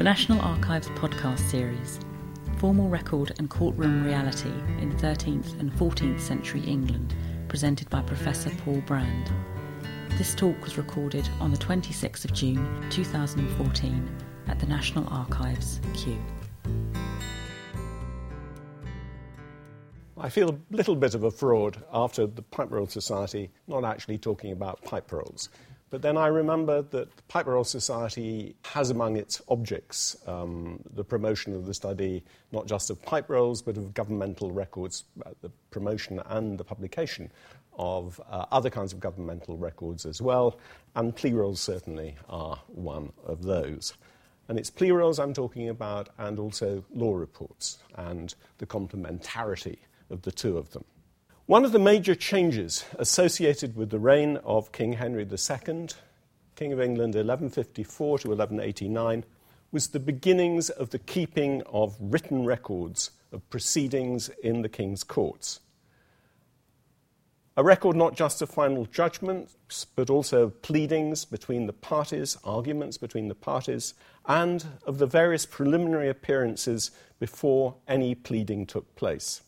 The National Archives podcast series, Formal Record and Courtroom Reality in 13th and 14th century England, presented by Professor Paul Brand. This talk was recorded on the 26th of June 2014 at the National Archives, Kew. I feel a little bit of a fraud after the Pipe Roll Society not actually talking about pipe rolls. But then I remember that the Pipe Roll Society has among its objects um, the promotion of the study not just of pipe rolls but of governmental records, uh, the promotion and the publication of uh, other kinds of governmental records as well, and plea rolls certainly are one of those. And it's plea rolls I'm talking about, and also law reports, and the complementarity of the two of them. One of the major changes associated with the reign of King Henry II, King of England 1154 to 1189, was the beginnings of the keeping of written records of proceedings in the king's courts. A record not just of final judgments, but also of pleadings between the parties, arguments between the parties, and of the various preliminary appearances before any pleading took place.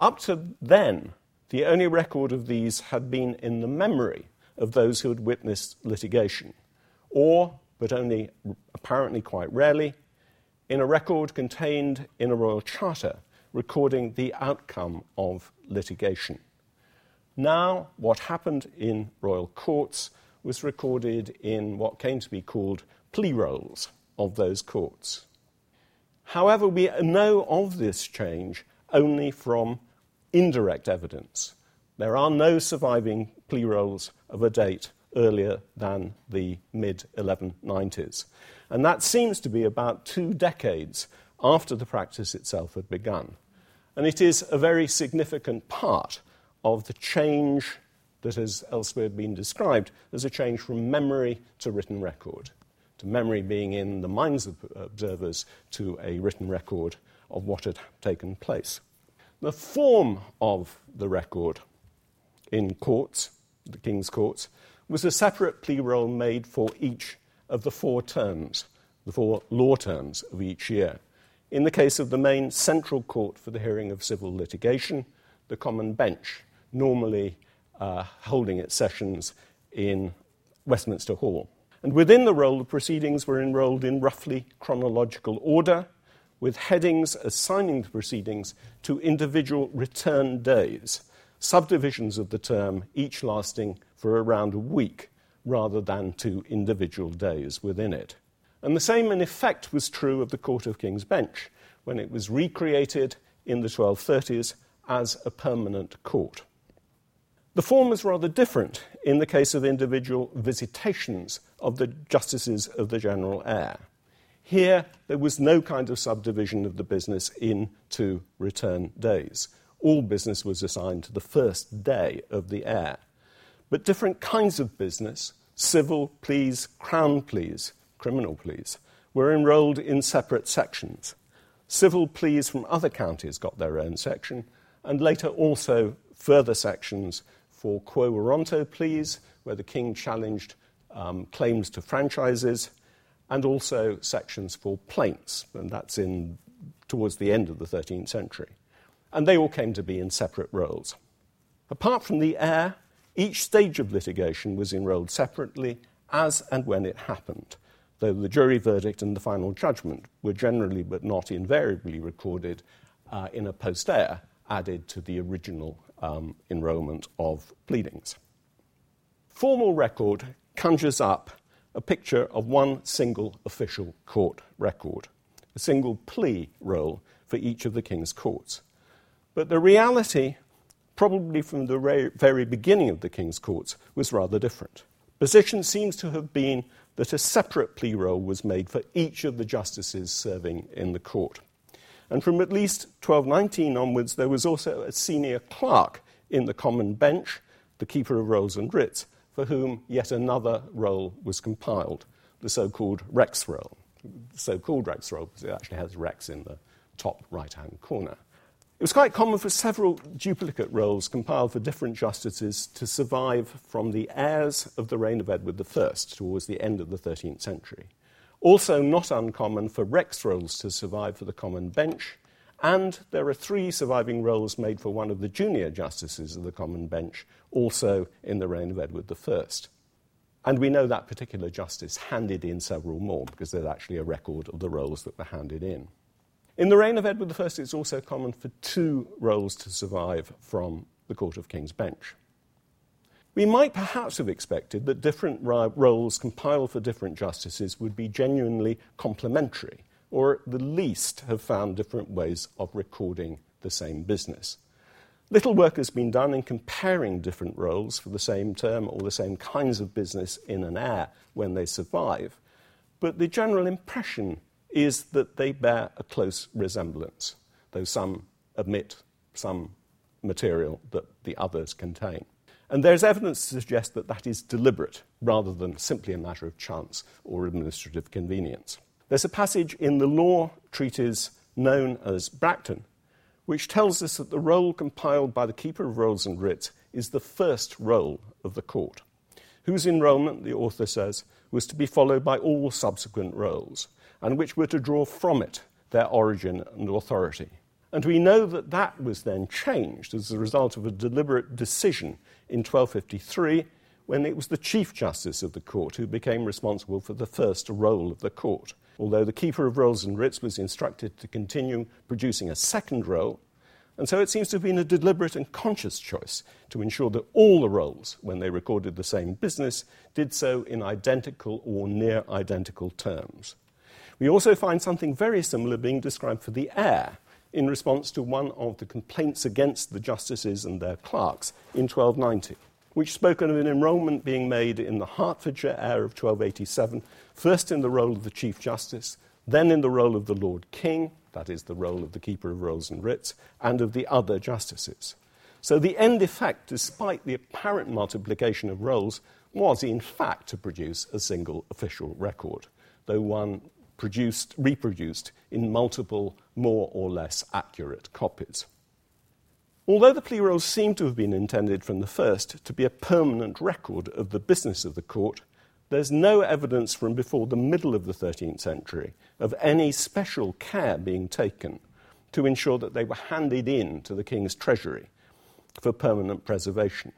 Up to then, the only record of these had been in the memory of those who had witnessed litigation, or, but only apparently quite rarely, in a record contained in a royal charter recording the outcome of litigation. Now, what happened in royal courts was recorded in what came to be called plea rolls of those courts. However, we know of this change only from indirect evidence. There are no surviving plea rolls of a date earlier than the mid 1190s. And that seems to be about two decades after the practice itself had begun. And it is a very significant part of the change that has elsewhere been described as a change from memory to written record, to memory being in the minds of observers to a written record of what had taken place. The form of the record in courts, the King's courts, was a separate plea roll made for each of the four terms, the four law terms of each year. In the case of the main central court for the hearing of civil litigation, the common bench, normally uh, holding its sessions in Westminster Hall. And within the roll, the proceedings were enrolled in roughly chronological order with headings assigning the proceedings to individual return days, subdivisions of the term each lasting for around a week rather than to individual days within it. And the same, in effect, was true of the Court of King's Bench when it was recreated in the 1230s as a permanent court. The form was rather different in the case of individual visitations of the justices of the general eyre. Here, there was no kind of subdivision of the business into return days. All business was assigned to the first day of the eyre. But different kinds of business, civil pleas, crown pleas, criminal pleas, were enrolled in separate sections. Civil pleas from other counties got their own section, and later also further sections for quo warranto pleas, where the king challenged um, claims to franchises, and also sections for plaints, and that's in towards the end of the 13th century. And they all came to be in separate rolls. Apart from the eyre, each stage of litigation was enrolled separately as and when it happened, though the jury verdict and the final judgment were generally but not invariably recorded uh, in a postea added to the original um, enrolment of pleadings. Formal record conjures up a picture of one single official court record, a single plea roll for each of the king's courts. But the reality, probably from the very beginning of the king's courts, was rather different. Position seems to have been that a separate plea roll was made for each of the justices serving in the court. And from at least 1219 onwards, there was also a senior clerk in the common bench, the keeper of rolls and writs, for whom yet another roll was compiled, the so called Rex roll. So called Rex roll because it actually has Rex in the top right hand corner. It was quite common for several duplicate rolls compiled for different justices to survive from the eyres of the reign of Edward I towards the end of the 13th century. Also, not uncommon for Rex rolls to survive for the common bench, and there are three surviving rolls made for one of the junior justices of the common bench, also in the reign of Edward I. And we know that particular justice handed in several more because there's actually a record of the rolls that were handed in. In the reign of Edward I, it's also common for two rolls to survive from the Court of King's Bench. We might perhaps have expected that different rolls compiled for different justices would be genuinely complementary, or at the least have found different ways of recording the same business. Little work has been done in comparing different rolls for the same term or the same kinds of business in an eyre when they survive, but the general impression is that they bear a close resemblance, though some omit some material that the others contain. And there's evidence to suggest that that is deliberate rather than simply a matter of chance or administrative convenience. There's a passage in the law treatise known as Bracton, which tells us that the roll compiled by the Keeper of Rolls and Writs is the first roll of the court, whose enrolment, the author says, was to be followed by all subsequent rolls, and which were to draw from it their origin and authority. And we know that that was then changed as a result of a deliberate decision in 1253 when it was the Chief Justice of the court who became responsible for the first roll of the court. Although the Keeper of Rolls and Writs was instructed to continue producing a second roll, and so it seems to have been a deliberate and conscious choice to ensure that all the rolls, when they recorded the same business, did so in identical or near identical terms. We also find something very similar being described for the eyre in response to one of the complaints against the justices and their clerks in 1290, which spoke of an enrolment being made in the Hertfordshire eyre of 1287, first in the roll of the Chief Justice, then in the roll of the Lord King, that is, the roll of the Keeper of Rolls and Writs, and of the other justices. So the end effect, despite the apparent multiplication of rolls, was in fact to produce a single official record, though one produced, reproduced in multiple, more or less accurate copies. Although the plea rolls seem to have been intended from the first to be a permanent record of the business of the court, there's no evidence from before the middle of the 13th century of any special care being taken to ensure that they were handed in to the king's treasury for permanent preservation.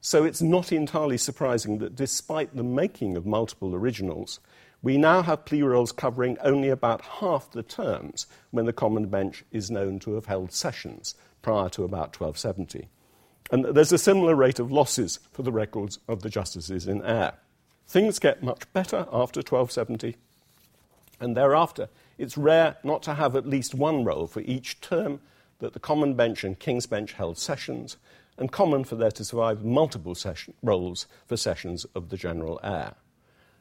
So it's not entirely surprising that despite the making of multiple originals, we now have plea rolls covering only about half the terms when the Common Bench is known to have held sessions prior to about 1270. And there's a similar rate of losses for the records of the justices in Eyre. Things get much better after 1270, and thereafter it's rare not to have at least one roll for each term that the Common Bench and King's Bench held sessions, and common for there to survive multiple session, rolls for sessions of the general Eyre.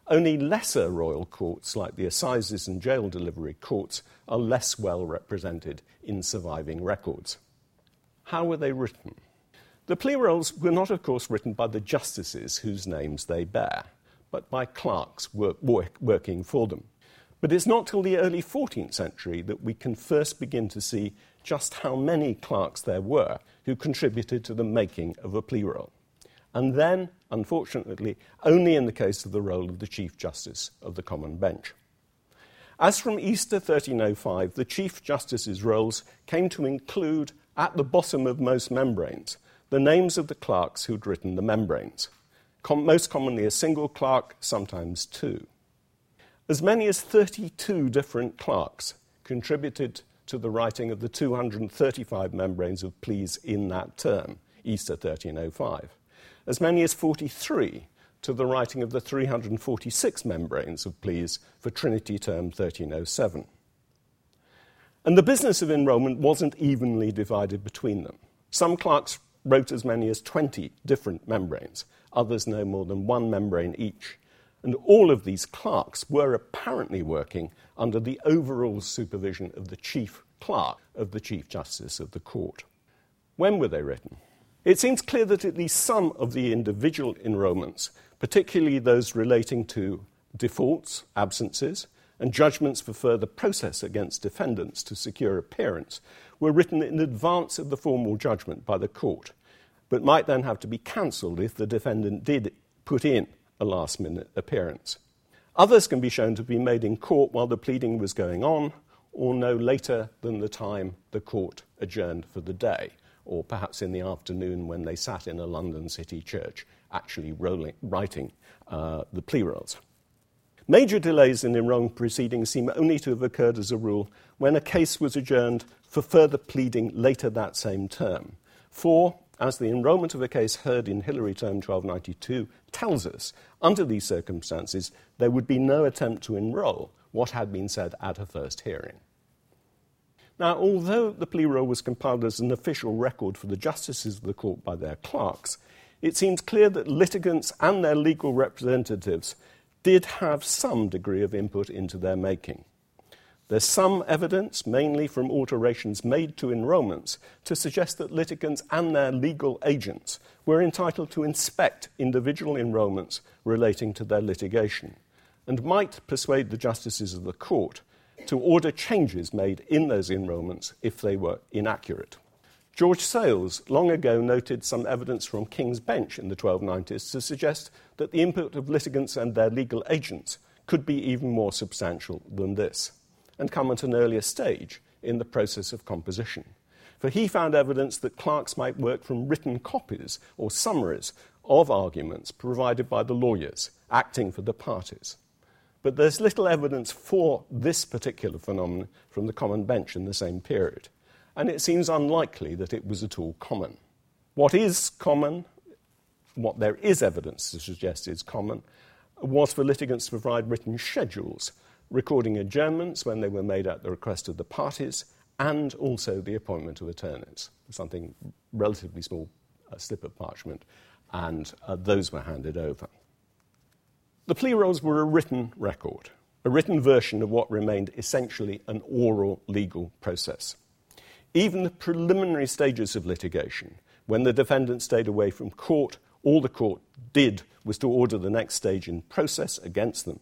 Only lesser royal courts, like the assizes and jail delivery courts, are less well represented in surviving records. How were they written? The plea rolls were not, of course, written by the justices whose names they bear, but by clerks work, work, working for them. But it's not till the early 14th century that we can first begin to see just how many clerks there were who contributed to the making of a plea roll and then, unfortunately, only in the case of the roll of the Chief Justice of the Common Bench. As from Easter 1305, the Chief Justice's rolls came to include, at the bottom of most membranes, the names of the clerks who'd written the membranes, Com- most commonly a single clerk, sometimes two. As many as 32 different clerks contributed to the writing of the 235 membranes of pleas in that term, Easter 1305 as many as 43 to the writing of the 346 membranes of pleas for Trinity Term 1307. And the business of enrolment wasn't evenly divided between them. Some clerks wrote as many as 20 different membranes, others no more than one membrane each. And all of these clerks were apparently working under the overall supervision of the chief clerk of the Chief Justice of the Court. When were they written? It seems clear that at least some of the individual enrolments, particularly those relating to defaults, absences, and judgments for further process against defendants to secure appearance, were written in advance of the formal judgment by the court, but might then have to be cancelled if the defendant did put in a last minute appearance. Others can be shown to be made in court while the pleading was going on, or no later than the time the court adjourned for the day, or perhaps in the afternoon when they sat in a London city church actually rolling, writing uh, the plea rolls. Major delays in enrolment proceedings seem only to have occurred as a rule when a case was adjourned for further pleading later that same term. For, as the enrolment of a case heard in Hilary Term 1292 tells us, under these circumstances, there would be no attempt to enrol what had been said at a first hearing. Now, although the plea roll was compiled as an official record for the justices of the court by their clerks, it seems clear that litigants and their legal representatives did have some degree of input into their making. There's some evidence, mainly from alterations made to enrolments, to suggest that litigants and their legal agents were entitled to inspect individual enrolments relating to their litigation and might persuade the justices of the court to order changes made in those enrolments if they were inaccurate. George Sayles long ago noted some evidence from King's Bench in the 1290s to suggest that the input of litigants and their legal agents could be even more substantial than this, and come at an earlier stage in the process of composition. For he found evidence that clerks might work from written copies or summaries of arguments provided by the lawyers acting for the parties. But there's little evidence for this particular phenomenon from the Common Bench in the same period and it seems unlikely that it was at all common. What is common, what there is evidence to suggest is common, was for litigants to provide written schedules recording adjournments when they were made at the request of the parties and also the appointment of attorneys, something relatively small, a slip of parchment, and uh, those were handed over. The plea rolls were a written record, a written version of what remained essentially an oral legal process. Even the preliminary stages of litigation, when the defendant stayed away from court, all the court did was to order the next stage in process against them,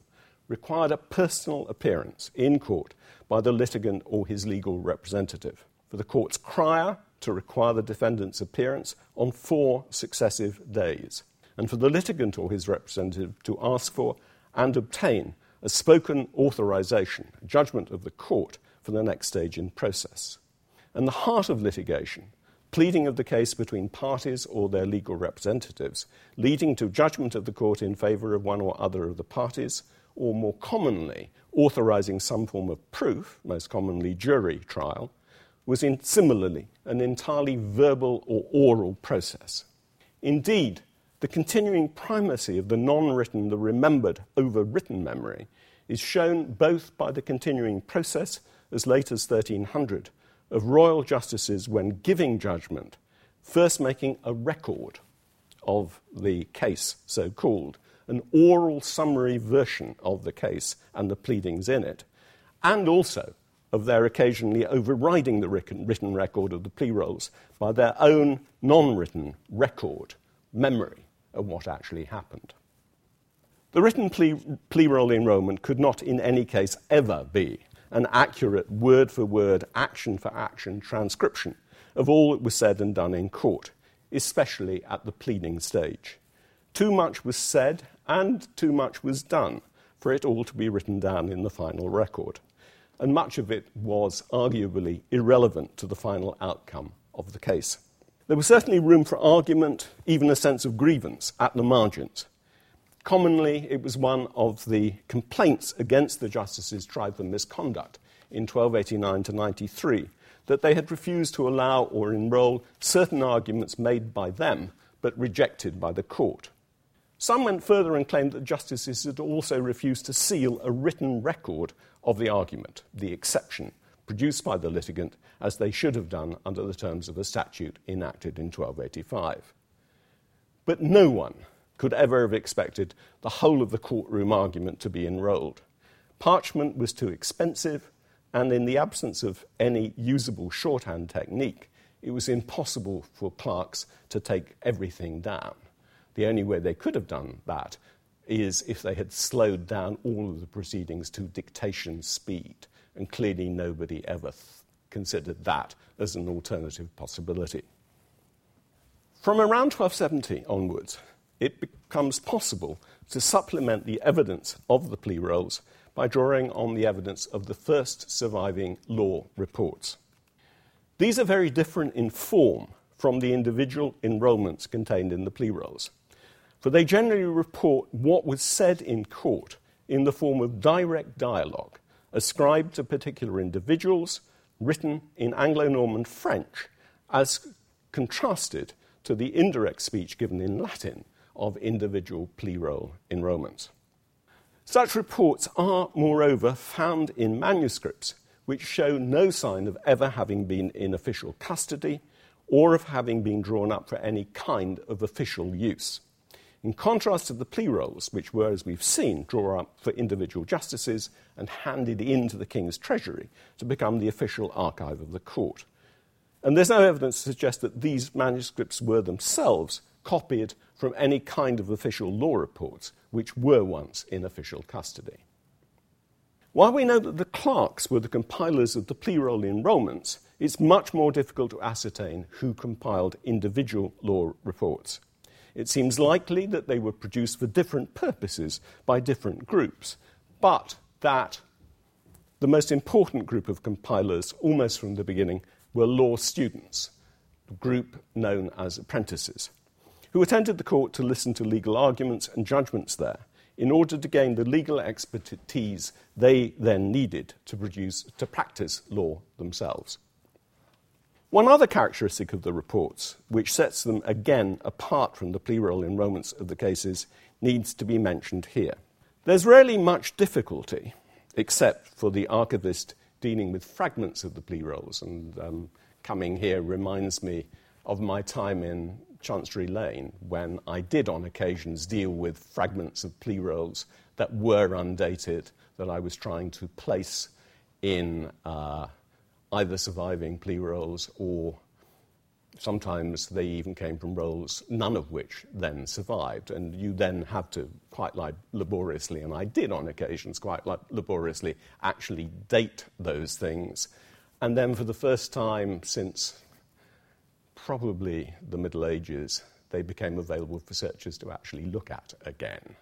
required a personal appearance in court by the litigant or his legal representative. For the court's crier to require the defendant's appearance on four successive days, and for the litigant or his representative to ask for and obtain a spoken authorization, judgment of the court for the next stage in process and the heart of litigation, pleading of the case between parties or their legal representatives, leading to judgment of the court in favour of one or other of the parties, or more commonly, authorising some form of proof, most commonly jury trial, was in, similarly an entirely verbal or oral process. Indeed, the continuing primacy of the non written, the remembered over written memory is shown both by the continuing process as late as 1300 of royal justices when giving judgment, first making a record of the case, so called, an oral summary version of the case and the pleadings in it, and also of their occasionally overriding the written record of the plea rolls by their own non written record, memory of what actually happened. The written plea, plea roll enrolment could not, in any case, ever be an accurate word for word, action for action transcription of all that was said and done in court, especially at the pleading stage. Too much was said and too much was done for it all to be written down in the final record. And much of it was arguably irrelevant to the final outcome of the case. There was certainly room for argument, even a sense of grievance at the margins. Commonly, it was one of the complaints against the justices tried for misconduct in 1289 to 93 that they had refused to allow or enroll certain arguments made by them but rejected by the court. Some went further and claimed that justices had also refused to seal a written record of the argument, the exception, produced by the litigant, as they should have done under the terms of a statute enacted in 1285. But no one could ever have expected the whole of the courtroom argument to be enrolled. Parchment was too expensive, and in the absence of any usable shorthand technique, it was impossible for clerks to take everything down. The only way they could have done that is if they had slowed down all of the proceedings to dictation speed, and clearly nobody ever th- considered that as an alternative possibility. From around 1270 onwards, it becomes possible to supplement the evidence of the plea rolls by drawing on the evidence of the first surviving law reports. These are very different in form from the individual enrolments contained in the plea rolls, for they generally report what was said in court in the form of direct dialogue ascribed to particular individuals, written in Anglo Norman French, as contrasted to the indirect speech given in Latin of individual plea roll enrolments. Such reports are, moreover, found in manuscripts which show no sign of ever having been in official custody or of having been drawn up for any kind of official use. In contrast to the plea rolls, which were, as we've seen, drawn up for individual justices and handed in to the King's Treasury to become the official archive of the court. And there's no evidence to suggest that these manuscripts were themselves copied from any kind of official law reports which were once in official custody. While we know that the clerks were the compilers of the plea roll enrolments, it's much more difficult to ascertain who compiled individual law reports. It seems likely that they were produced for different purposes by different groups, but that the most important group of compilers, almost from the beginning, were law students, a group known as apprentices, who attended the court to listen to legal arguments and judgments there in order to gain the legal expertise they then needed to, produce, to practice law themselves. One other characteristic of the reports, which sets them again apart from the plea roll enrolments of the cases, needs to be mentioned here. There's rarely much difficulty, except for the archivist dealing with fragments of the plea rolls, and um, coming here reminds me of my time in Chancery Lane when I did on occasions deal with fragments of plea rolls that were undated that I was trying to place in uh, either surviving plea rolls or sometimes they even came from rolls, none of which then survived. And you then have to quite laboriously, and I did on occasions quite laboriously, actually date those things. And then for the first time since probably the Middle Ages, they became available for searchers to actually look at again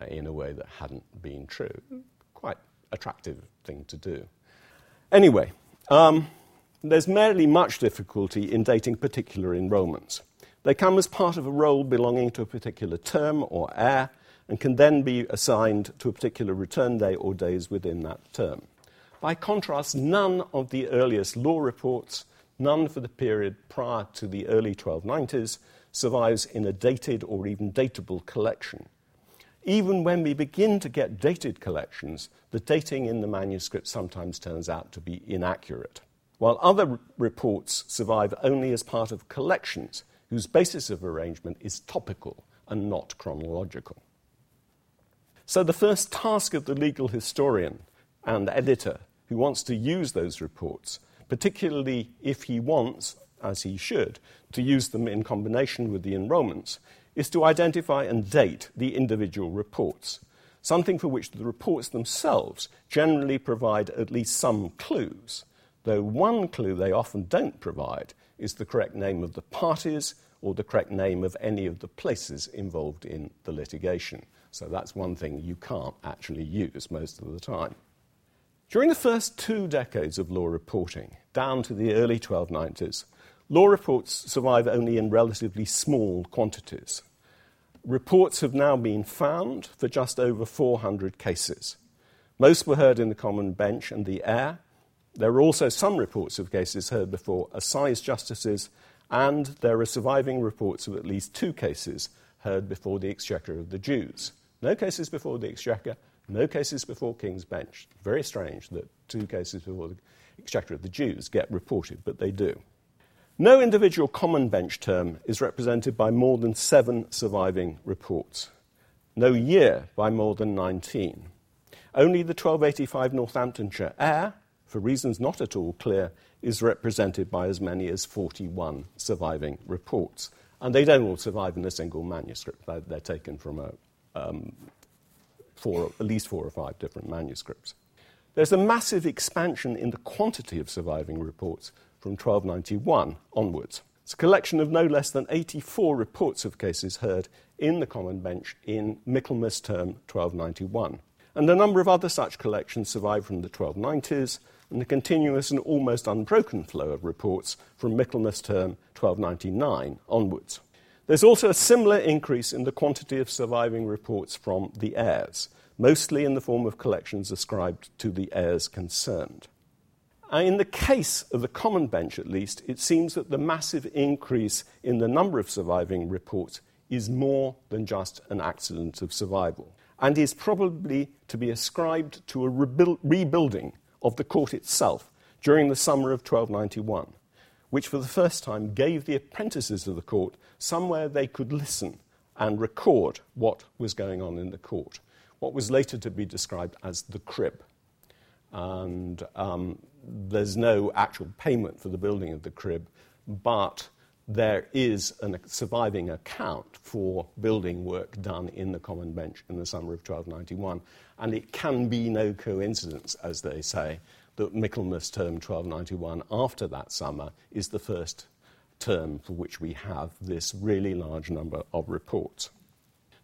uh, in a way that hadn't been true. Quite attractive thing to do. Anyway, um, there's merely much difficulty in dating particular enrolments. They come as part of a roll belonging to a particular term or eyre and can then be assigned to a particular return day or days within that term. By contrast, none of the earliest law reports none for the period prior to the early 1290s survives in a dated or even datable collection. Even when we begin to get dated collections, the dating in the manuscript sometimes turns out to be inaccurate, while other r- reports survive only as part of collections whose basis of arrangement is topical and not chronological. So, the first task of the legal historian and editor who wants to use those reports particularly if he wants, as he should, to use them in combination with the enrolments, is to identify and date the individual reports, something for which the reports themselves generally provide at least some clues, though one clue they often don't provide is the correct name of the parties or the correct name of any of the places involved in the litigation. So that's one thing you can't actually use most of the time. During the first two decades of law reporting, down to the early 1290s, law reports survive only in relatively small quantities. Reports have now been found for just over 400 cases. Most were heard in the Common Bench and the Eyre. There are also some reports of cases heard before assize justices, and there are surviving reports of at least two cases heard before the Exchequer of the Jews. No cases before the Exchequer, no cases before King's Bench. Very strange that two cases before the Exchequer of the Jews get reported, but they do. No individual common bench term is represented by more than seven surviving reports. No year by more than 19. Only the 1285 Northamptonshire Eyre, for reasons not at all clear, is represented by as many as 41 surviving reports. And they don't all survive in a single manuscript. They're taken from a, um, four, at least four or five different manuscripts. There's a massive expansion in the quantity of surviving reports from 1291 onwards. It's a collection of no less than 84 reports of cases heard in the Common Bench in Michaelmas term 1291. And a number of other such collections survive from the 1290s and the continuous and almost unbroken flow of reports from Michaelmas term 1299 onwards. There's also a similar increase in the quantity of surviving reports from the eyres, mostly in the form of collections ascribed to the eyres concerned. Uh, in the case of the Common Bench, at least, it seems that the massive increase in the number of surviving reports is more than just an accident of survival, and is probably to be ascribed to a rebuild, rebuilding of the court itself during the summer of 1291, which for the first time gave the apprentices of the court somewhere they could listen and record what was going on in the court, what was later to be described as the crib. And um, there's no actual payment for the building of the crib, but there is a surviving account for building work done in the Common Bench in the summer of 1291. And it can be no coincidence, as they say, that Michaelmas term 1291 after that summer is the first term for which we have this really large number of reports.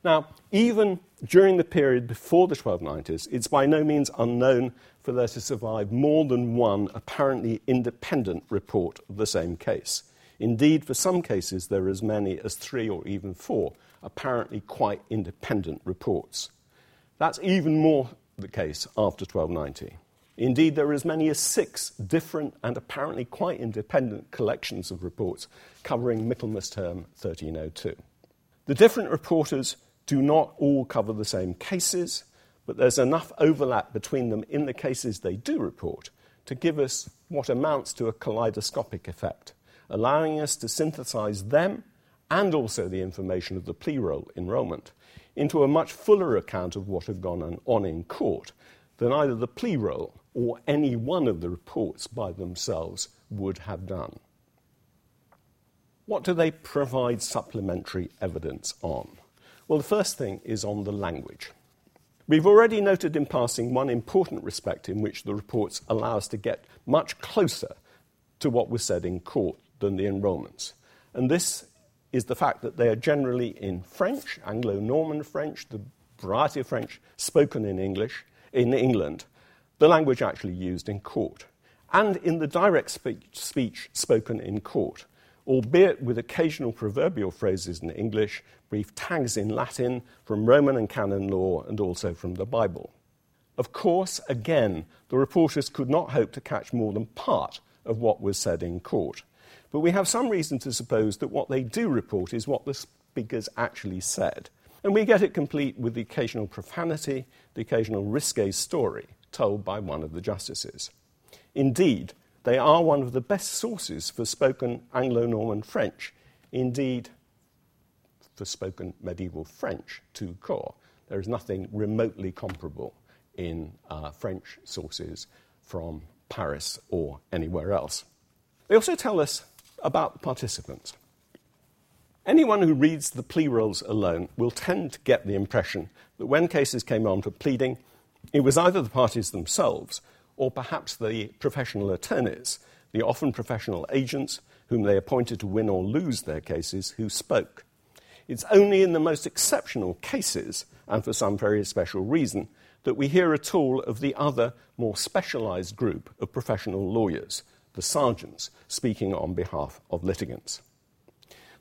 Now, even during the period before the 1290s, it's by no means unknown for there to survive more than one apparently independent report of the same case. Indeed, for some cases, there are as many as three or even four apparently quite independent reports. That's even more the case after 1290. Indeed, there are as many as six different and apparently quite independent collections of reports covering Michaelmas term 1302. The different reporters do not all cover the same cases, but there's enough overlap between them in the cases they do report to give us what amounts to a kaleidoscopic effect, allowing us to synthesize them and also the information of the plea roll enrolment into a much fuller account of what had gone on in court than either the plea roll or any one of the reports by themselves would have done. What do they provide supplementary evidence on? Well, the first thing is on the language. We've already noted in passing one important respect in which the reports allow us to get much closer to what was said in court than the enrolments. And this is the fact that they are generally in French, Anglo Norman French, the variety of French spoken in English, in England, the language actually used in court, and in the direct speech, speech spoken in court albeit with occasional proverbial phrases in English, brief tags in Latin from Roman and canon law and also from the Bible. Of course, again, the reporters could not hope to catch more than part of what was said in court. But we have some reason to suppose that what they do report is what the speakers actually said. And we get it complete with the occasional profanity, the occasional risque story told by one of the justices. Indeed, they are one of the best sources for spoken Anglo Norman French, indeed, for spoken medieval French to core. There is nothing remotely comparable in uh, French sources from Paris or anywhere else. They also tell us about the participants. Anyone who reads the plea rolls alone will tend to get the impression that when cases came on for pleading, it was either the parties themselves or perhaps the professional attorneys, the often professional agents whom they appointed to win or lose their cases, who spoke. It's only in the most exceptional cases, and for some very special reason, that we hear at all of the other, more specialized group of professional lawyers, the sergeants, speaking on behalf of litigants.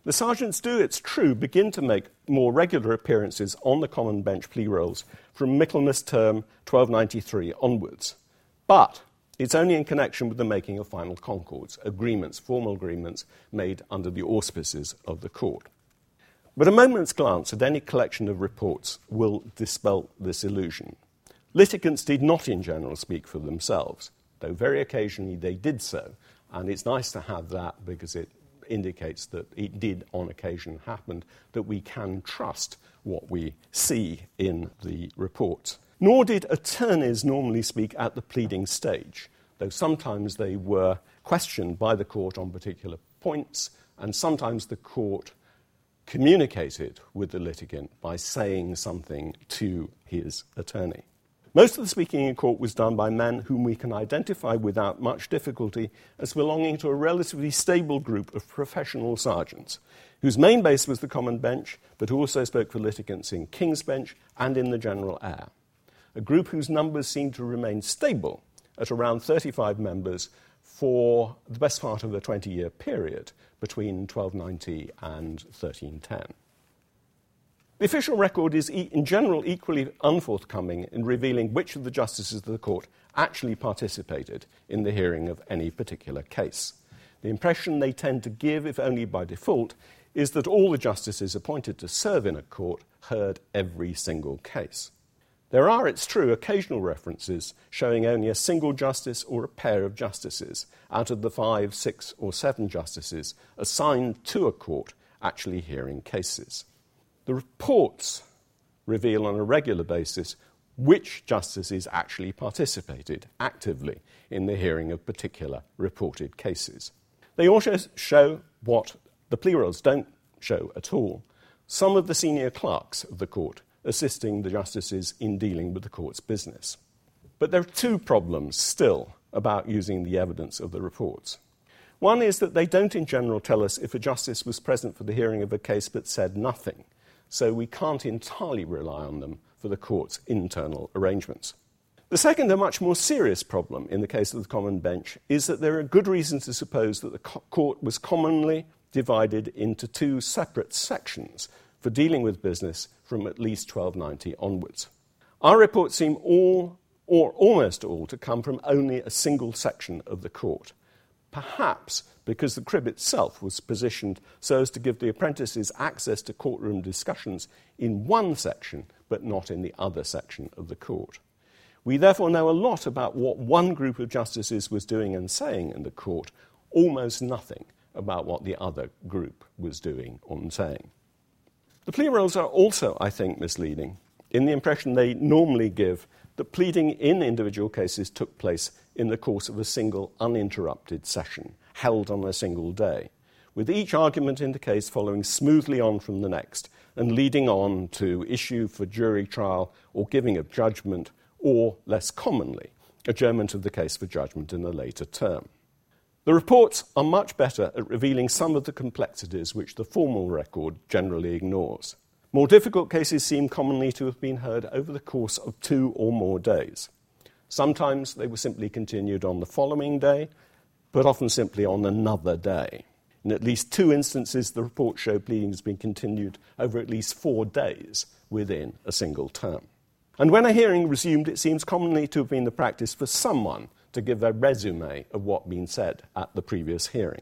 The sergeants do, it's true, begin to make more regular appearances on the common bench plea rolls from Michaelmas term 1293 onwards. But it's only in connection with the making of final concords, agreements, formal agreements made under the auspices of the court. But a moment's glance at any collection of reports will dispel this illusion. Litigants did not, in general, speak for themselves, though very occasionally they did so. And it's nice to have that because it indicates that it did on occasion happen, that we can trust what we see in the report. Nor did attorneys normally speak at the pleading stage, though sometimes they were questioned by the court on particular points, and sometimes the court communicated with the litigant by saying something to his attorney. Most of the speaking in court was done by men whom we can identify without much difficulty as belonging to a relatively stable group of professional sergeants, whose main base was the Common Bench, but who also spoke for litigants in King's Bench and in the General Eyre. A group whose numbers seemed to remain stable at around 35 members for the best part of a 20 year period between 1290 and 1310. The official record is, in general, equally unforthcoming in revealing which of the justices of the court actually participated in the hearing of any particular case. The impression they tend to give, if only by default, is that all the justices appointed to serve in a court heard every single case. There are, it's true, occasional references showing only a single justice or a pair of justices out of the five, six, or seven justices assigned to a court actually hearing cases. The reports reveal on a regular basis which justices actually participated actively in the hearing of particular reported cases. They also show what the plea rolls don't show at all some of the senior clerks of the court assisting the justices in dealing with the court's business. But there are two problems still about using the evidence of the reports. One is that they don't, in general, tell us if a justice was present for the hearing of a case but said nothing so we can't entirely rely on them for the court's internal arrangements. The second, a much more serious problem in the case of the Common Bench, is that there are good reasons to suppose that the court was commonly divided into two separate sections for dealing with business from at least 1290 onwards. Our reports seem all, or almost all, to come from only a single section of the court. Perhaps because the crib itself was positioned so as to give the apprentices access to courtroom discussions in one section, but not in the other section of the court. We therefore know a lot about what one group of justices was doing and saying in the court, almost nothing about what the other group was doing and saying. The plea rolls are also, I think, misleading in the impression they normally give that pleading in individual cases took place in the course of a single uninterrupted session held on a single day, with each argument in the case following smoothly on from the next and leading on to issue for jury trial or giving of judgment, or, less commonly, adjournment of the case for judgment in a later term. The reports are much better at revealing some of the complexities which the formal record generally ignores. More difficult cases seem commonly to have been heard over the course of two or more days. Sometimes they were simply continued on the following day, but often simply on another day. In at least two instances, the reports show pleading has been continued over at least four days within a single term. And when a hearing resumed, it seems commonly to have been the practice for someone to give a resume of what had been said at the previous hearing.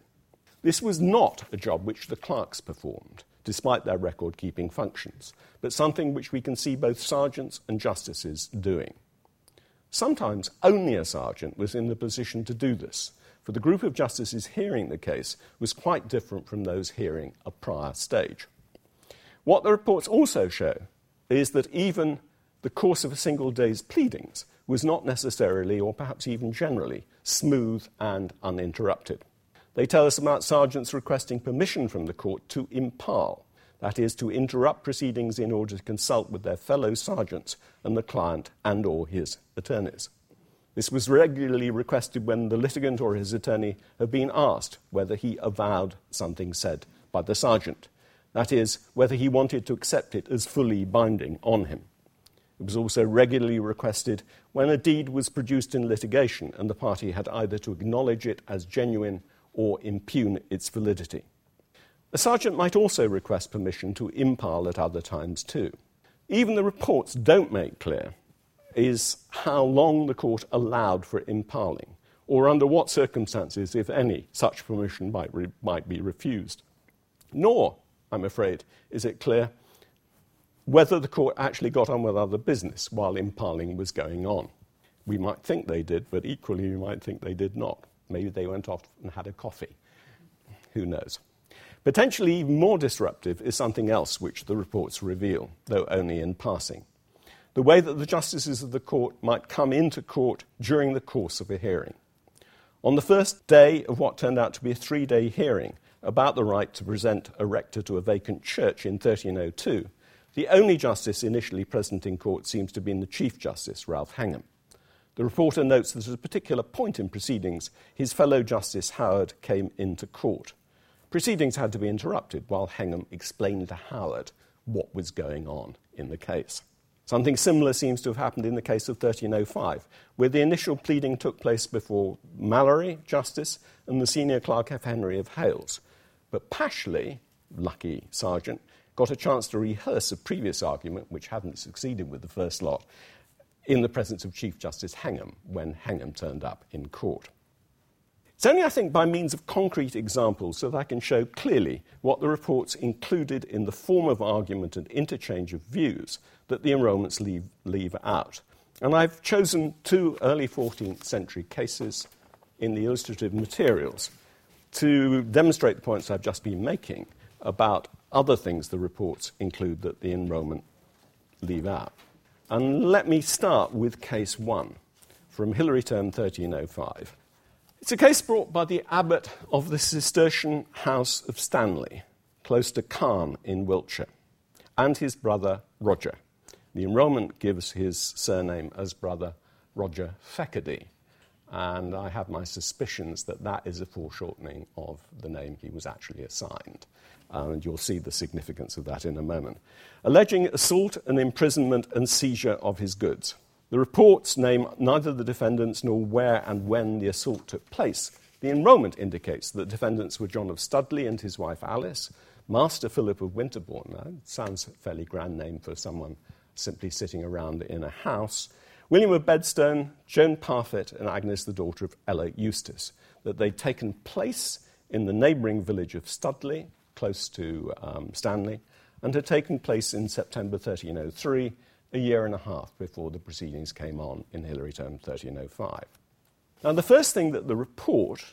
This was not a job which the clerks performed, despite their record keeping functions, but something which we can see both sergeants and justices doing. Sometimes only a sergeant was in the position to do this, for the group of justices hearing the case was quite different from those hearing a prior stage. What the reports also show is that even the course of a single day's pleadings was not necessarily, or perhaps even generally, smooth and uninterrupted. They tell us about sergeants requesting permission from the court to imparl, that is, to interrupt proceedings in order to consult with their fellow sergeants and the client and or his attorneys. This was regularly requested when the litigant or his attorney had been asked whether he avowed something said by the sergeant. That is, whether he wanted to accept it as fully binding on him. It was also regularly requested when a deed was produced in litigation and the party had either to acknowledge it as genuine or impugn its validity. A sergeant might also request permission to imparl at other times too. Even the reports don't make clear is how long the court allowed for imparling, or under what circumstances, if any, such permission might, re- might be refused. Nor, I'm afraid, is it clear whether the court actually got on with other business while imparling was going on. We might think they did, but equally we might think they did not. Maybe they went off and had a coffee. Who knows? Potentially even more disruptive is something else which the reports reveal, though only in passing the way that the justices of the court might come into court during the course of a hearing. On the first day of what turned out to be a three day hearing about the right to present a rector to a vacant church in 1302, The only justice initially present in court seems to have been the Chief Justice, Ralph Hengham. The reporter notes that at a particular point in proceedings, his fellow Justice Howard came into court. Proceedings had to be interrupted while Hengham explained to Howard what was going on in the case. Something similar seems to have happened in the case of 1305, where the initial pleading took place before Mallory, Justice, and the senior clerk F. Henry of Hales. But Pashley, lucky sergeant, got a chance to rehearse a previous argument, which hadn't succeeded with the first lot, in the presence of Chief Justice Hengham when Hengham turned up in court. It's only, I think, by means of concrete examples so that I can show clearly what the reports included in the form of argument and interchange of views that the enrolments leave, leave out. And I've chosen two early 14th century cases in the illustrative materials to demonstrate the points I've just been making about other things the reports include that the enrolment leave out. And let me start with case one from Hilary Term 1305. It's a case brought by the abbot of the Cistercian house of Stanley, close to Calne in Wiltshire, and his brother Roger. The enrolment gives his surname as brother Roger Feckerdy, and I have my suspicions that that is a foreshortening of the name he was actually assigned uh, and you'll see the significance of that in a moment, alleging assault and imprisonment and seizure of his goods. The reports name neither the defendants nor where and when the assault took place. The enrolment indicates that defendants were John of Studley and his wife Alice, Master Philip of Winterbourne, that sounds a fairly grand name for someone simply sitting around in a house, William of Bedstone, Joan Parfitt, and Agnes, the daughter of Ella Eustace, that they'd taken place in the neighbouring village of Studley close to um, Stanley, and had taken place in September 1303, a year and a half before the proceedings came on in Hilary Term 1305. Now, the first thing that the report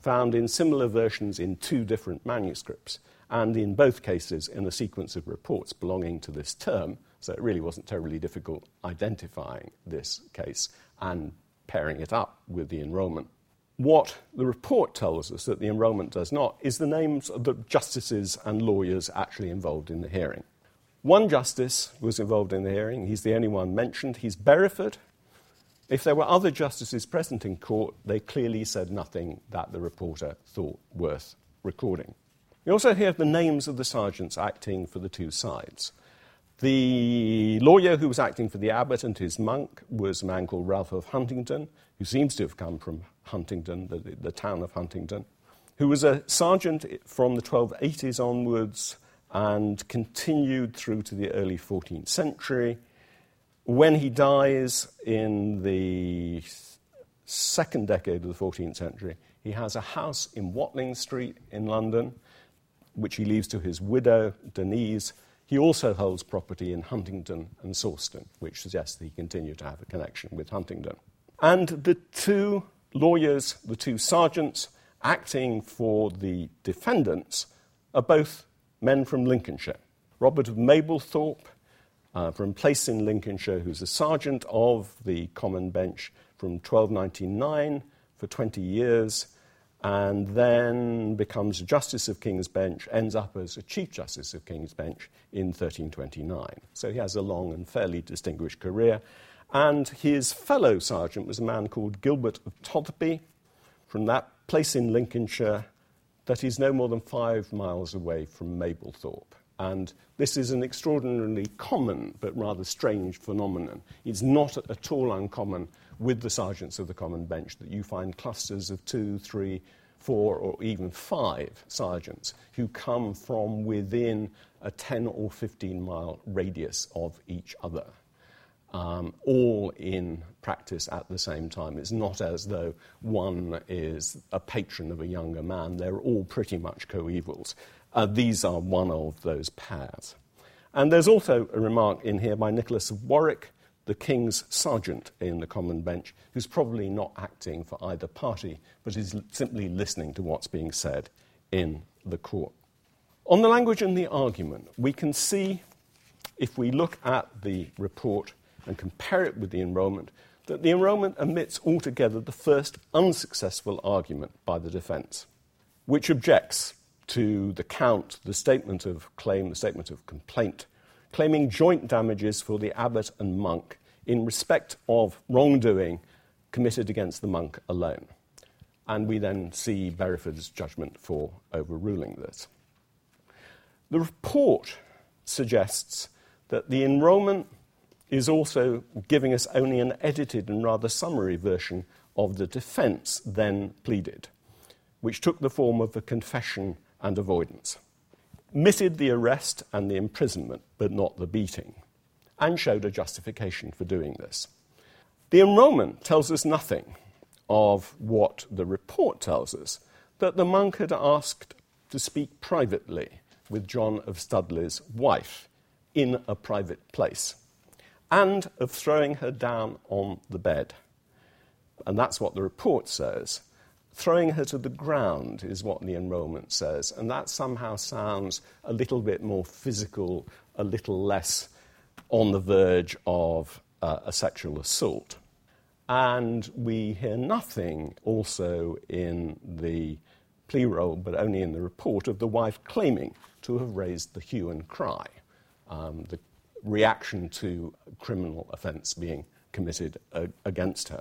found in similar versions in two different manuscripts, and in both cases in a sequence of reports belonging to this term, so it really wasn't terribly difficult identifying this case and pairing it up with the enrolment what the report tells us that the enrolment does not is the names of the justices and lawyers actually involved in the hearing. One justice was involved in the hearing. He's the only one mentioned. He's Bereford. If there were other justices present in court, they clearly said nothing that the reporter thought worth recording. We also hear the names of the sergeants acting for the two sides. The lawyer who was acting for the abbot and his monk was a man called Ralph of Huntingdon, who seems to have come from Huntingdon, the, the town of Huntingdon, who was a sergeant from the 1280s onwards and continued through to the early 14th century. When he dies in the second decade of the 14th century, he has a house in Watling Street in London, which he leaves to his widow, Denise, he also holds property in Huntingdon and Sawston, which suggests that he continued to have a connection with Huntingdon. And the two lawyers, the two sergeants acting for the defendants, are both men from Lincolnshire. Robert of Mablethorpe, uh, from Place in Lincolnshire, who's a sergeant of the Common Bench from 1299 for 20 years, and then becomes a Justice of King's Bench, ends up as a Chief Justice of King's Bench in 1329. So he has a long and fairly distinguished career. And his fellow sergeant was a man called Gilbert of Todby from that place in Lincolnshire that is no more than five miles away from Mablethorpe. And this is an extraordinarily common but rather strange phenomenon. It's not at all uncommon with the sergeants of the common bench that you find clusters of two, three, four, or even five sergeants who come from within a 10 or 15 mile radius of each other. Um, all in practice at the same time. It's not as though one is a patron of a younger man. They're all pretty much coevals. Uh, these are one of those pairs. And there's also a remark in here by Nicholas Warwick, the King's sergeant in the Common Bench, who's probably not acting for either party, but is simply listening to what's being said in the court. On the language and the argument, we can see, if we look at the report and compare it with the enrolment, that the enrolment omits altogether the first unsuccessful argument by the defence, which objects to the count, the statement of claim, the statement of complaint claiming joint damages for the abbot and monk in respect of wrongdoing committed against the monk alone. And we then see Bereford's judgment for overruling this. The report suggests that the enrolment is also giving us only an edited and rather summary version of the defence then pleaded, which took the form of a confession and avoidance, admitted the arrest and the imprisonment, but not the beating, and showed a justification for doing this. The enrolment tells us nothing of what the report tells us that the monk had asked to speak privately with John of Studley's wife in a private place and of throwing her down on the bed. And that's what the report says. Throwing her to the ground is what the enrolment says, and that somehow sounds a little bit more physical, a little less on the verge of uh, a sexual assault. And we hear nothing also in the plea roll, but only in the report, of the wife claiming to have raised the hue and cry, um, the reaction to criminal offence being committed uh, against her.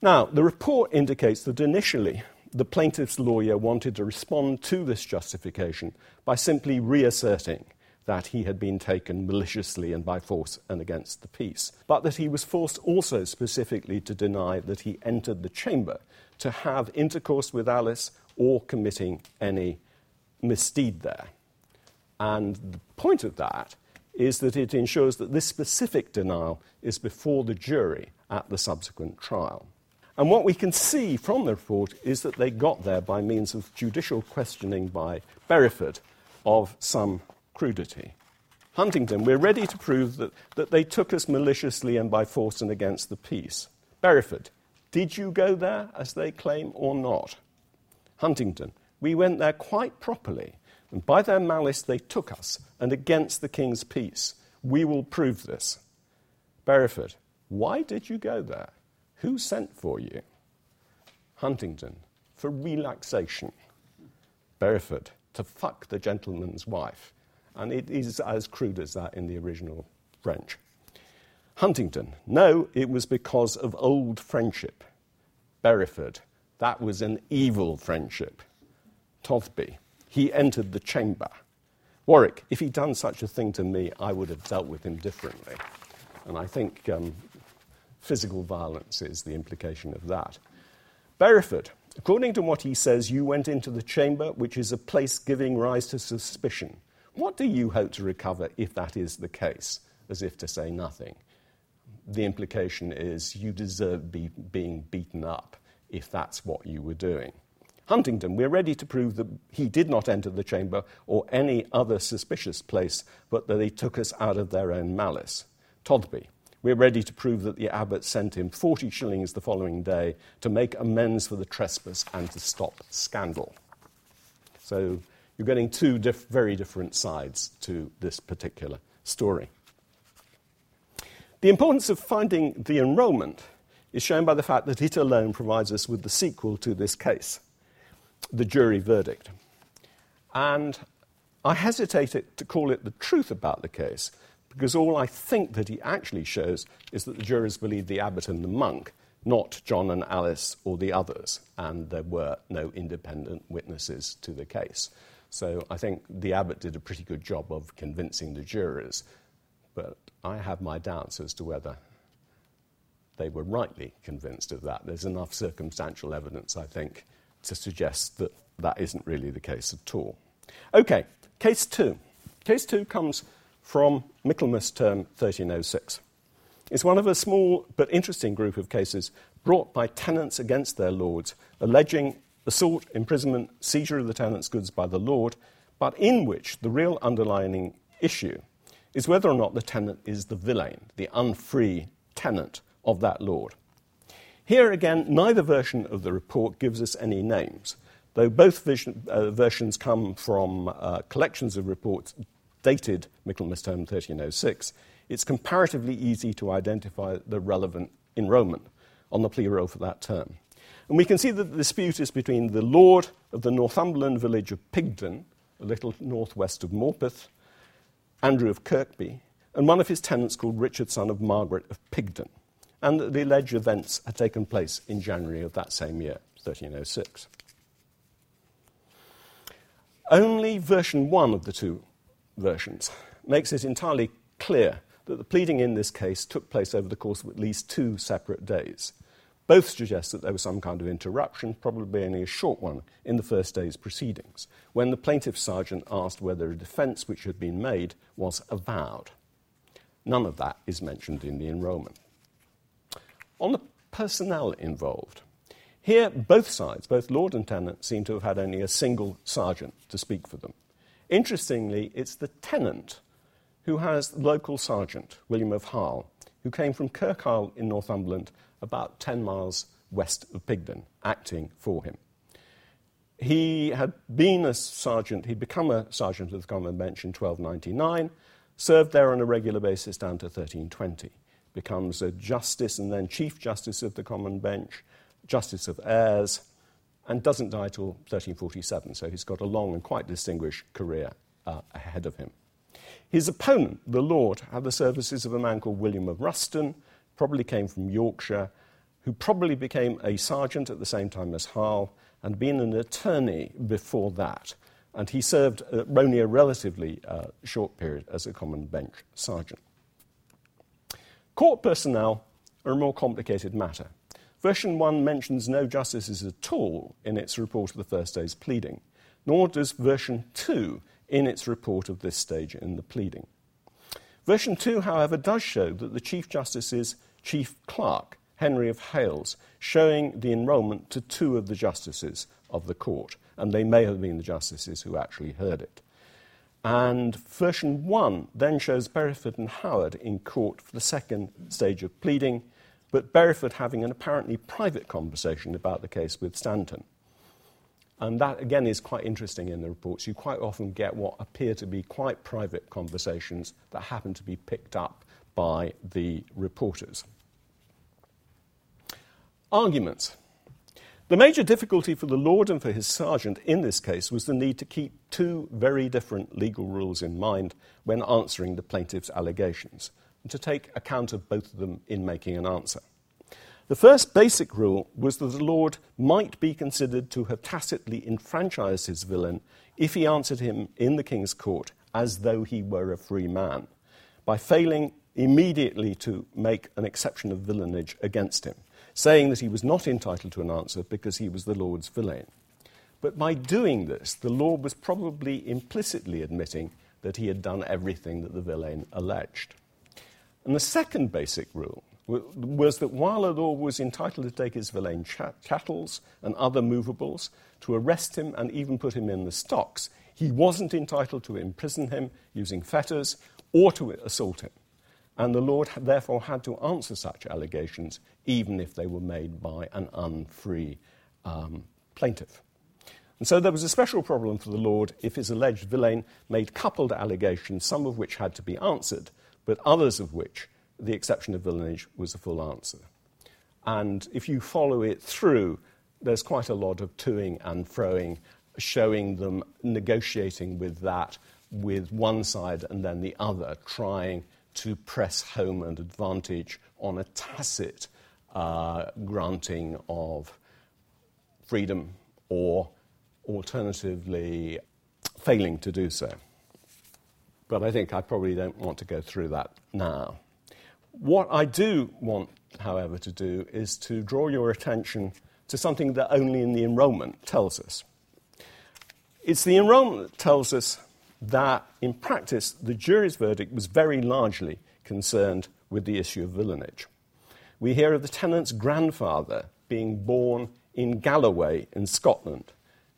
Now, the report indicates that initially the plaintiff's lawyer wanted to respond to this justification by simply reasserting that he had been taken maliciously and by force and against the peace, but that he was forced also specifically to deny that he entered the chamber to have intercourse with Alice or committing any misdeed there. And the point of that is that it ensures that this specific denial is before the jury at the subsequent trial. And what we can see from the report is that they got there by means of judicial questioning by Bereford of some crudity. Huntingdon, we're ready to prove that, that they took us maliciously and by force and against the peace. Bereford, did you go there as they claim or not? Huntingdon, we went there quite properly and by their malice they took us, and against the king's peace. We will prove this. Bereford, why did you go there? Who sent for you? Huntingdon, for relaxation. Bereford, to fuck the gentleman's wife. And it is as crude as that in the original French. Huntingdon, no, it was because of old friendship. Bereford, that was an evil friendship. Tothby, he entered the chamber. Warwick, if he'd done such a thing to me, I would have dealt with him differently. And I think um, physical violence is the implication of that. Bereford, according to what he says, you went into the chamber, which is a place giving rise to suspicion. What do you hope to recover if that is the case? As if to say nothing. The implication is you deserve be, being beaten up if that's what you were doing. Huntingdon, we're ready to prove that he did not enter the chamber or any other suspicious place, but that they took us out of their own malice. Tothby, we're ready to prove that the abbot sent him 40 shillings the following day to make amends for the trespass and to stop scandal. So you're getting two diff- very different sides to this particular story. The importance of finding the enrolment is shown by the fact that it alone provides us with the sequel to this case the jury verdict. And I hesitate to call it the truth about the case because all I think that he actually shows is that the jurors believed the abbot and the monk, not John and Alice or the others, and there were no independent witnesses to the case. So I think the abbot did a pretty good job of convincing the jurors, but I have my doubts as to whether they were rightly convinced of that. There's enough circumstantial evidence, I think, to suggest that that isn't really the case at all. Okay, case two. Case two comes from Michaelmas term 1306. It's one of a small but interesting group of cases brought by tenants against their lords, alleging assault, imprisonment, seizure of the tenant's goods by the lord, but in which the real underlying issue is whether or not the tenant is the villein, the unfree tenant of that lord. Here again, neither version of the report gives us any names, though both vision, uh, versions come from uh, collections of reports dated Michaelmas term 1306. It's comparatively easy to identify the relevant enrolment on the plea roll for that term. And we can see that the dispute is between the lord of the Northumberland village of Pigdon, a little northwest of Morpeth, Andrew of Kirkby, and one of his tenants called Richard, son of Margaret of Pigdon, and that the alleged events had taken place in January of that same year, 1306. Only version one of the two versions makes it entirely clear that the pleading in this case took place over the course of at least two separate days. Both suggest that there was some kind of interruption, probably only a short one, in the first day's proceedings, when the plaintiff sergeant asked whether a defence which had been made was avowed. None of that is mentioned in the enrolment. On the personnel involved, here both sides, both Lord and Tenant, seem to have had only a single sergeant to speak for them. Interestingly, it's the tenant who has the local sergeant, William of Harle, who came from Kirkharle in Northumberland, about 10 miles west of Pigdon, acting for him. He had been a sergeant, he'd become a sergeant of the Common Bench in 1299, served there on a regular basis down to 1320, becomes a justice and then chief justice of the Common Bench, justice of Eyres, and doesn't die till 1347, so he's got a long and quite distinguished career uh, ahead of him. His opponent, the Lord, had the services of a man called William of Ruston, probably came from Yorkshire, who probably became a sergeant at the same time as Harle and been an attorney before that. And he served uh, only a relatively uh, short period as a common bench sergeant. Court personnel are a more complicated matter. Version 1 mentions no justices at all in its report of the first day's pleading, nor does version 2 in its report of this stage in the pleading. Version 2, however, does show that the Chief Justice's Chief Clerk, Henry of Hales, showing the enrolment to two of the justices of the court, and they may have been the justices who actually heard it. And version 1 then shows Bereford and Howard in court for the second stage of pleading, but Bereford having an apparently private conversation about the case with Stanton. And that, again, is quite interesting in the reports. You quite often get what appear to be quite private conversations that happen to be picked up by the reporters. Arguments. The major difficulty for the Lord and for his sergeant in this case was the need to keep two very different legal rules in mind when answering the plaintiff's allegations and to take account of both of them in making an answer. The first basic rule was that the Lord might be considered to have tacitly enfranchised his villein if he answered him in the king's court as though he were a free man, by failing immediately to make an exception of villeinage against him, saying that he was not entitled to an answer because he was the Lord's villein. But by doing this, the Lord was probably implicitly admitting that he had done everything that the villein alleged. And the second basic rule was that while a lord was entitled to take his villein chattels and other movables, to arrest him and even put him in the stocks, he wasn't entitled to imprison him using fetters or to assault him. And the Lord therefore had to answer such allegations, even if they were made by an unfree um, plaintiff. And so there was a special problem for the Lord if his alleged villein made coupled allegations, some of which had to be answered, but others of which the exception of villeinage was a full answer. And if you follow it through, there's quite a lot of toing and froing, showing them negotiating with that, with one side and then the other, trying to press home an advantage on a tacit uh, granting of freedom or alternatively failing to do so. But I think I probably don't want to go through that now. What I do want, however, to do is to draw your attention to something that only in the enrolment tells us. It's the enrolment that tells us that, in practice, the jury's verdict was very largely concerned with the issue of villeinage. We hear of the tenant's grandfather being born in Galloway in Scotland,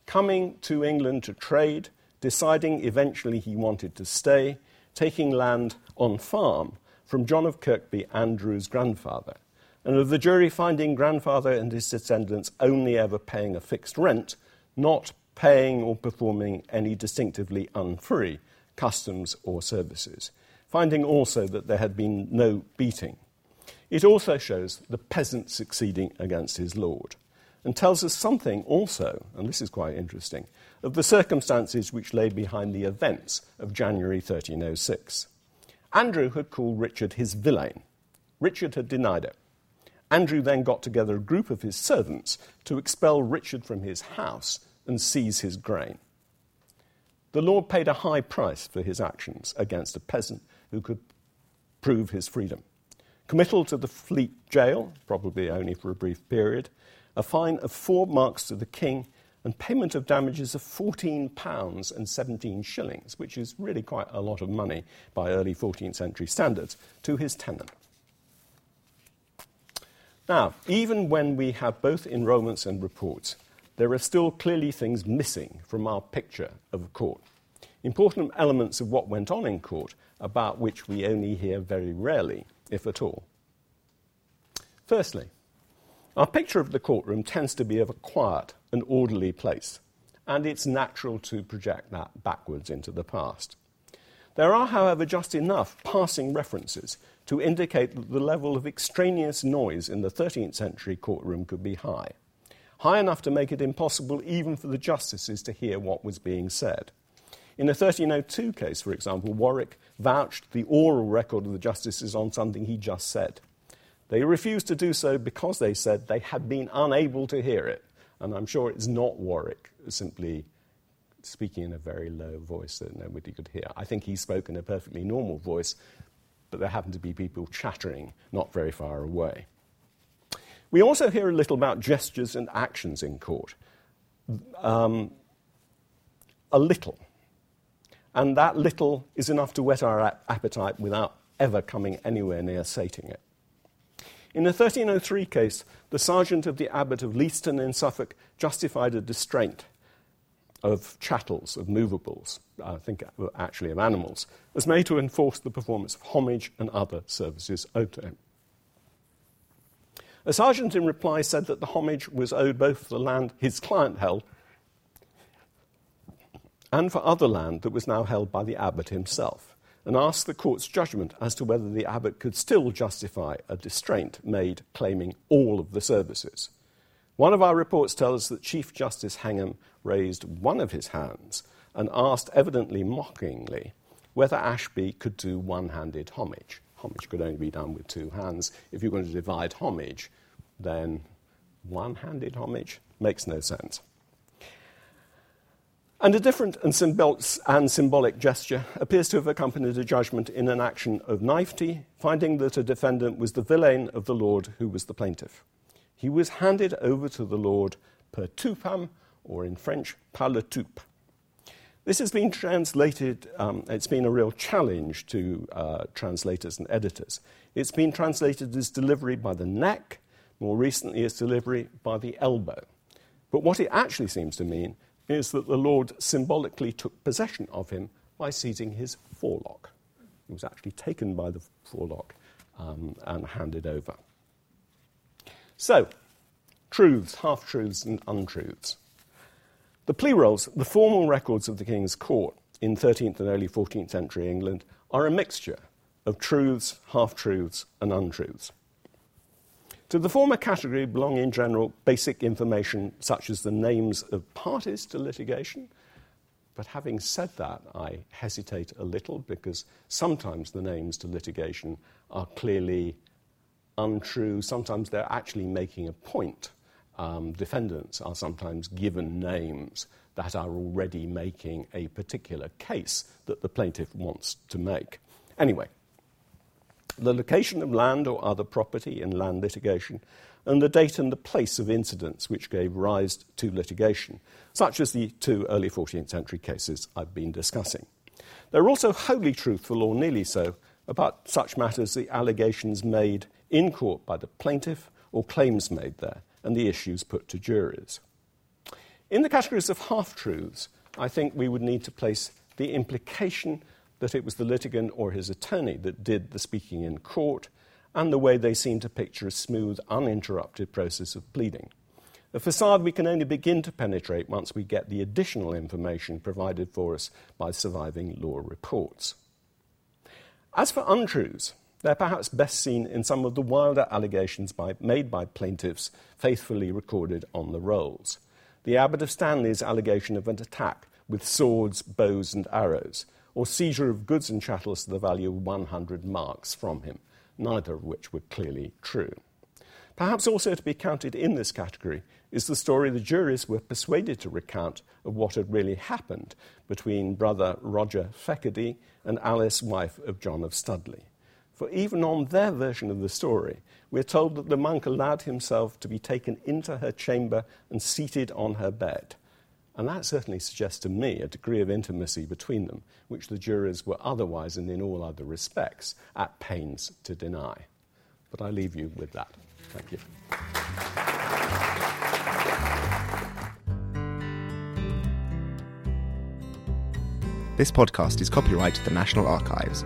coming to England to trade, deciding eventually he wanted to stay, taking land on farm, from John of Kirkby, Andrew's grandfather, and of the jury finding grandfather and his descendants only ever paying a fixed rent, not paying or performing any distinctively unfree customs or services, finding also that there had been no beating. It also shows the peasant succeeding against his lord, and tells us something also, and this is quite interesting, of the circumstances which lay behind the events of January 1306. Andrew had called Richard his villein. Richard had denied it. Andrew then got together a group of his servants to expel Richard from his house and seize his grain. The Lord paid a high price for his actions against a peasant who could prove his freedom. Committal to the Fleet jail, probably only for a brief period, a fine of four marks to the king, and payment of damages of £14 and 17 shillings, which is really quite a lot of money by early 14th century standards, to his tenant. Now, even when we have both enrolments and reports, there are still clearly things missing from our picture of court. Important elements of what went on in court, about which we only hear very rarely, if at all. Firstly, our picture of the courtroom tends to be of a quiet and orderly place, and it's natural to project that backwards into the past. There are, however, just enough passing references to indicate that the level of extraneous noise in the 13th century courtroom could be high high enough to make it impossible even for the justices to hear what was being said. In the 1302 case, for example, Warwick vouched the oral record of the justices on something he just said. They refused to do so because they said they had been unable to hear it. And I'm sure it's not Warwick simply speaking in a very low voice that nobody could hear. I think he spoke in a perfectly normal voice, but there happened to be people chattering not very far away. We also hear a little about gestures and actions in court. Um, a little. And that little is enough to whet our appetite without ever coming anywhere near sating it. In the 1303 case, the sergeant of the abbot of Leiston in Suffolk justified a distraint of chattels, of movables, I think actually of animals, as made to enforce the performance of homage and other services owed to him. A sergeant in reply said that the homage was owed both for the land his client held and for other land that was now held by the abbot himself, and asked the court's judgment as to whether the abbot could still justify a distraint made claiming all of the services. One of our reports tells us that Chief Justice Hengham raised one of his hands and asked, evidently mockingly, whether Ashby could do one handed homage homage could only be done with two hands. If you're going to divide homage, then one handed homage makes no sense. And a different and, symbol- and, symbolic gesture appears to have accompanied a judgment in an action of naifty, finding that a defendant was the villein of the Lord who was the plaintiff. He was handed over to the Lord per tupam, or in French, par le toupe. This has been translated, um, it's been a real challenge to uh, translators and editors. It's been translated as delivery by the neck, more recently as delivery by the elbow. But what it actually seems to mean is that the Lord symbolically took possession of him by seizing his forelock. He was actually taken by the forelock um, and handed over. So, truths, half truths, and untruths. The plea rolls, the formal records of the King's Court in 13th and early 14th century England, are a mixture of truths, half truths, and untruths. To the former category belong, in general, basic information such as the names of parties to litigation. But having said that, I hesitate a little because sometimes the names to litigation are clearly untrue. Sometimes they're actually making a point um, defendants are sometimes given names that are already making a particular case that the plaintiff wants to make. Anyway, the location of land or other property in land litigation, and the date and the place of incidents which gave rise to litigation, such as the two early 14th century cases I've been discussing. They're also wholly truthful, or nearly so, about such matters the allegations made in court by the plaintiff or claims made there, and the issues put to juries. In the categories of half truths, I think we would need to place the implication that it was the litigant or his attorney that did the speaking in court, and the way they seem to picture a smooth, uninterrupted process of pleading. A facade we can only begin to penetrate once we get the additional information provided for us by surviving law reports. As for untruths, they're perhaps best seen in some of the wilder allegations by, made by plaintiffs faithfully recorded on the rolls. The Abbot of Stanley's allegation of an attack with swords, bows, and arrows, or seizure of goods and chattels to the value of 100 marks from him, neither of which were clearly true. Perhaps also to be counted in this category is the story the juries were persuaded to recount of what had really happened between brother Roger Feckerdy and Alice, wife of John of Studley. For even on their version of the story, we're told that the monk allowed himself to be taken into her chamber and seated on her bed. And that certainly suggests to me a degree of intimacy between them, which the jurors were otherwise and in all other respects at pains to deny. But I leave you with that. Thank you. This podcast is copyright to the National Archives.